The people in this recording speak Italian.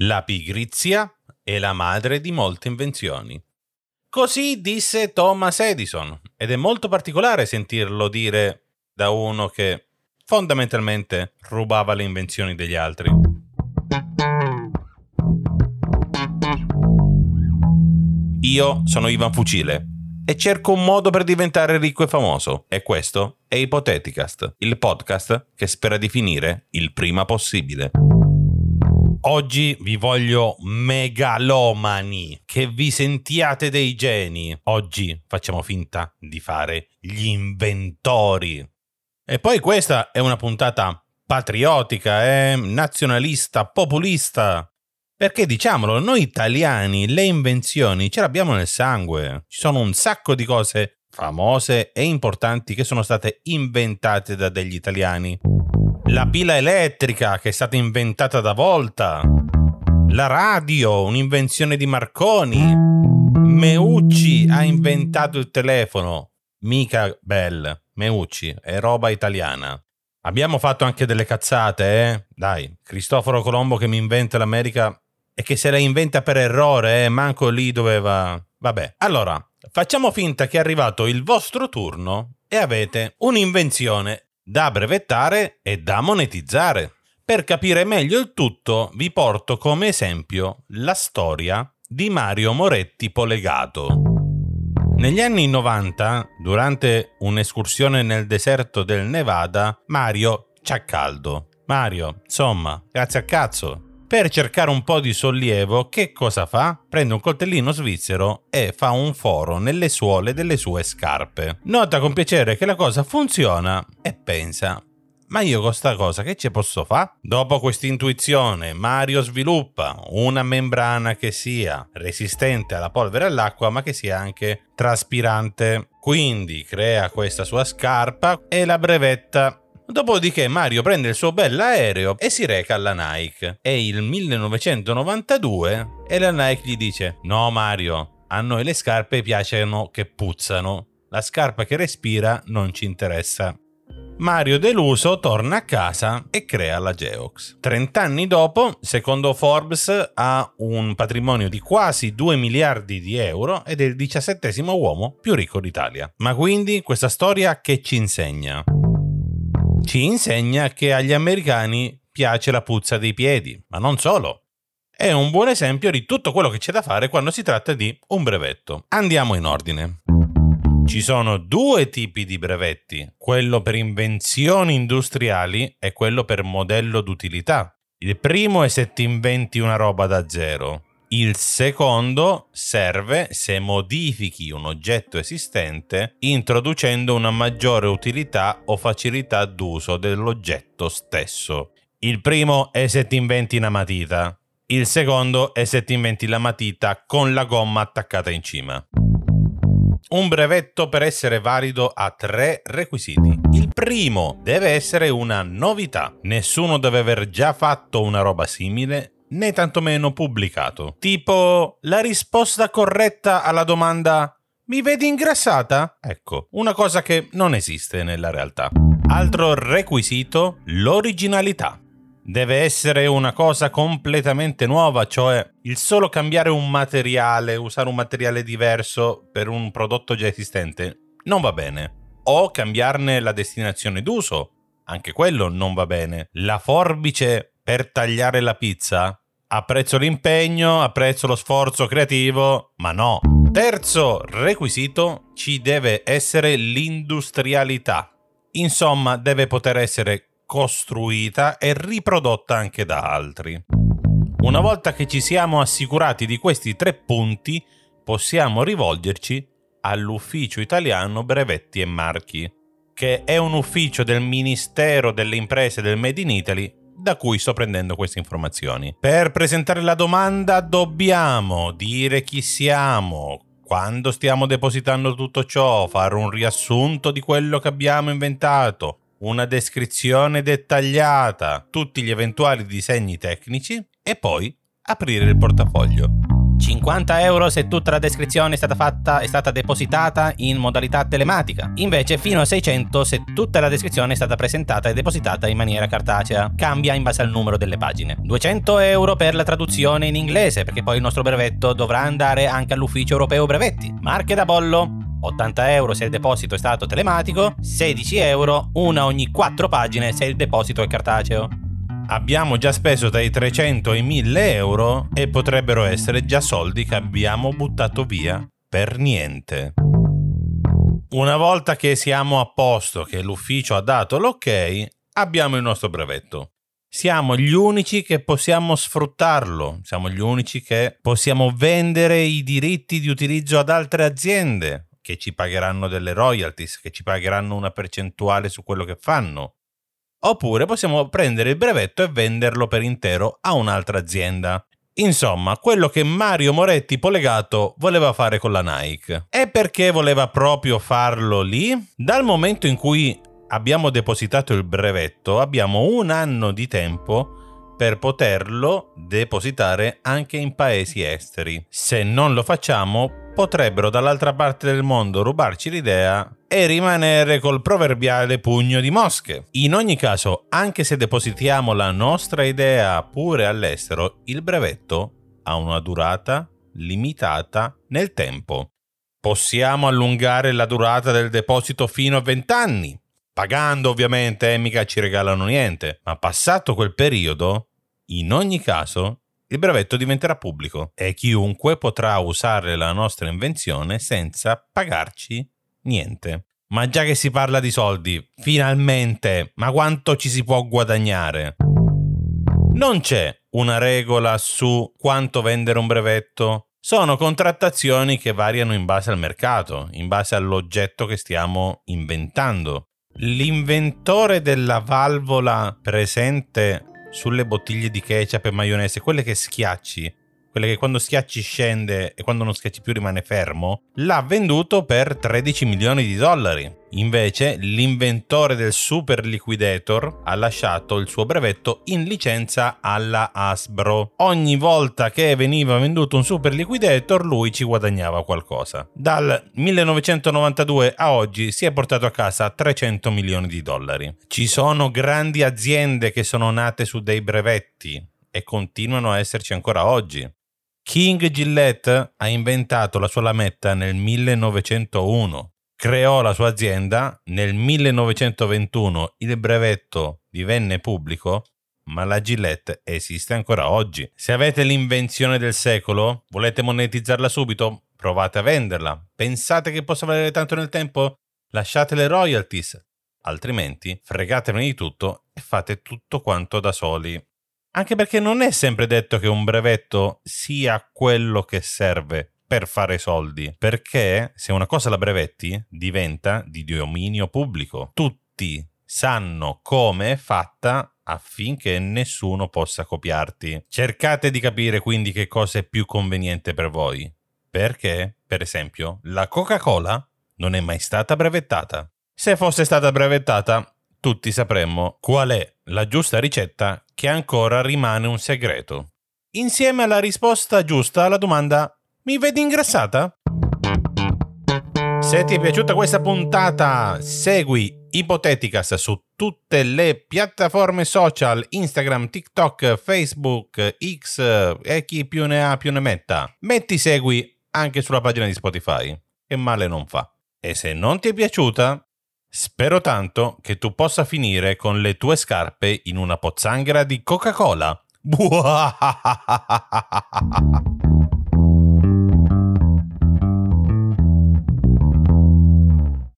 La pigrizia è la madre di molte invenzioni. Così disse Thomas Edison, ed è molto particolare sentirlo dire da uno che fondamentalmente rubava le invenzioni degli altri. Io sono Ivan Fucile e cerco un modo per diventare ricco e famoso. E questo è Ipoteticast, il podcast che spera di finire il prima possibile. Oggi vi voglio megalomani, che vi sentiate dei geni. Oggi facciamo finta di fare gli inventori. E poi questa è una puntata patriottica, eh? nazionalista, populista. Perché diciamolo, noi italiani le invenzioni ce le abbiamo nel sangue. Ci sono un sacco di cose famose e importanti che sono state inventate da degli italiani. La pila elettrica che è stata inventata da Volta. La radio, un'invenzione di Marconi. Meucci ha inventato il telefono. Mica Bell, Meucci, è roba italiana. Abbiamo fatto anche delle cazzate, eh? Dai, Cristoforo Colombo che mi inventa l'America e che se la inventa per errore, eh, manco lì doveva... Vabbè, allora, facciamo finta che è arrivato il vostro turno e avete un'invenzione da brevettare e da monetizzare. Per capire meglio il tutto, vi porto come esempio la storia di Mario Moretti Polegato. Negli anni 90, durante un'escursione nel deserto del Nevada, Mario c'ha caldo. Mario, insomma, grazie a cazzo, per cercare un po' di sollievo, che cosa fa? Prende un coltellino svizzero e fa un foro nelle suole delle sue scarpe. Nota con piacere che la cosa funziona e pensa: ma io con sta cosa che ci posso fare? Dopo questa intuizione, Mario sviluppa una membrana che sia resistente alla polvere e all'acqua, ma che sia anche traspirante. Quindi crea questa sua scarpa e la brevetta Dopodiché Mario prende il suo bell'aereo e si reca alla Nike. È il 1992 e la Nike gli dice: No, Mario, a noi le scarpe piacciono che puzzano. La scarpa che respira non ci interessa. Mario deluso torna a casa e crea la Geox. 30 anni dopo, secondo Forbes, ha un patrimonio di quasi 2 miliardi di euro ed è il diciassettesimo uomo più ricco d'Italia. Ma quindi questa storia che ci insegna? Ci insegna che agli americani piace la puzza dei piedi, ma non solo. È un buon esempio di tutto quello che c'è da fare quando si tratta di un brevetto. Andiamo in ordine. Ci sono due tipi di brevetti, quello per invenzioni industriali e quello per modello d'utilità. Il primo è se ti inventi una roba da zero, il secondo serve se modifichi un oggetto esistente introducendo una maggiore utilità o facilità d'uso dell'oggetto stesso. Il primo è se ti inventi una matita. Il secondo è se ti inventi la matita con la gomma attaccata in cima. Un brevetto per essere valido ha tre requisiti. Il primo deve essere una novità. Nessuno deve aver già fatto una roba simile né tantomeno pubblicato. Tipo la risposta corretta alla domanda mi vedi ingrassata? Ecco, una cosa che non esiste nella realtà. Altro requisito, l'originalità. Deve essere una cosa completamente nuova, cioè il solo cambiare un materiale, usare un materiale diverso per un prodotto già esistente, non va bene. O cambiarne la destinazione d'uso, anche quello non va bene. La forbice per tagliare la pizza? Apprezzo l'impegno, apprezzo lo sforzo creativo, ma no. Terzo requisito, ci deve essere l'industrialità. Insomma, deve poter essere costruita e riprodotta anche da altri. Una volta che ci siamo assicurati di questi tre punti, possiamo rivolgerci all'Ufficio Italiano Brevetti e Marchi, che è un ufficio del Ministero delle Imprese del Made in Italy da cui sto prendendo queste informazioni. Per presentare la domanda dobbiamo dire chi siamo, quando stiamo depositando tutto ciò, fare un riassunto di quello che abbiamo inventato, una descrizione dettagliata, tutti gli eventuali disegni tecnici e poi aprire il portafoglio. 50 euro se tutta la descrizione è stata fatta è stata depositata in modalità telematica. Invece fino a 600 se tutta la descrizione è stata presentata e depositata in maniera cartacea. Cambia in base al numero delle pagine. 200 euro per la traduzione in inglese, perché poi il nostro brevetto dovrà andare anche all'ufficio europeo brevetti. Marche da bollo. 80 euro se il deposito è stato telematico, 16 euro una ogni 4 pagine se il deposito è cartaceo abbiamo già speso dai 300 ai 1000 euro e potrebbero essere già soldi che abbiamo buttato via per niente. Una volta che siamo a posto, che l'ufficio ha dato l'ok, abbiamo il nostro brevetto. Siamo gli unici che possiamo sfruttarlo, siamo gli unici che possiamo vendere i diritti di utilizzo ad altre aziende che ci pagheranno delle royalties, che ci pagheranno una percentuale su quello che fanno oppure possiamo prendere il brevetto e venderlo per intero a un'altra azienda. Insomma, quello che Mario Moretti Polegato voleva fare con la Nike. E perché voleva proprio farlo lì? Dal momento in cui abbiamo depositato il brevetto, abbiamo un anno di tempo per poterlo depositare anche in paesi esteri. Se non lo facciamo, potrebbero dall'altra parte del mondo rubarci l'idea e rimanere col proverbiale pugno di mosche. In ogni caso, anche se depositiamo la nostra idea pure all'estero, il brevetto ha una durata limitata nel tempo. Possiamo allungare la durata del deposito fino a 20 anni, pagando ovviamente, eh, mica ci regalano niente, ma passato quel periodo, in ogni caso il brevetto diventerà pubblico e chiunque potrà usare la nostra invenzione senza pagarci niente. Ma già che si parla di soldi, finalmente, ma quanto ci si può guadagnare? Non c'è una regola su quanto vendere un brevetto. Sono contrattazioni che variano in base al mercato, in base all'oggetto che stiamo inventando. L'inventore della valvola presente sulle bottiglie di ketchup e maionese, quelle che schiacci, quelle che quando schiacci scende e quando non schiacci più rimane fermo, l'ha venduto per 13 milioni di dollari. Invece, l'inventore del Super Liquidator ha lasciato il suo brevetto in licenza alla Hasbro. Ogni volta che veniva venduto un Super Liquidator, lui ci guadagnava qualcosa. Dal 1992 a oggi si è portato a casa 300 milioni di dollari. Ci sono grandi aziende che sono nate su dei brevetti e continuano a esserci ancora oggi. King Gillette ha inventato la sua lametta nel 1901 creò la sua azienda, nel 1921 il brevetto divenne pubblico, ma la Gillette esiste ancora oggi. Se avete l'invenzione del secolo, volete monetizzarla subito, provate a venderla. Pensate che possa valere tanto nel tempo? Lasciate le royalties, altrimenti fregatevene di tutto e fate tutto quanto da soli. Anche perché non è sempre detto che un brevetto sia quello che serve per fare soldi, perché se una cosa la brevetti diventa di dominio pubblico. Tutti sanno come è fatta affinché nessuno possa copiarti. Cercate di capire quindi che cosa è più conveniente per voi. Perché, per esempio, la Coca-Cola non è mai stata brevettata. Se fosse stata brevettata, tutti sapremmo qual è la giusta ricetta che ancora rimane un segreto. Insieme alla risposta giusta alla domanda mi vedi ingrassata? Se ti è piaciuta questa puntata, segui Ipoteticas su tutte le piattaforme social, Instagram, TikTok, Facebook, X e chi più ne ha più ne metta. Metti segui anche sulla pagina di Spotify, che male non fa. E se non ti è piaciuta, spero tanto che tu possa finire con le tue scarpe in una pozzanghera di Coca-Cola.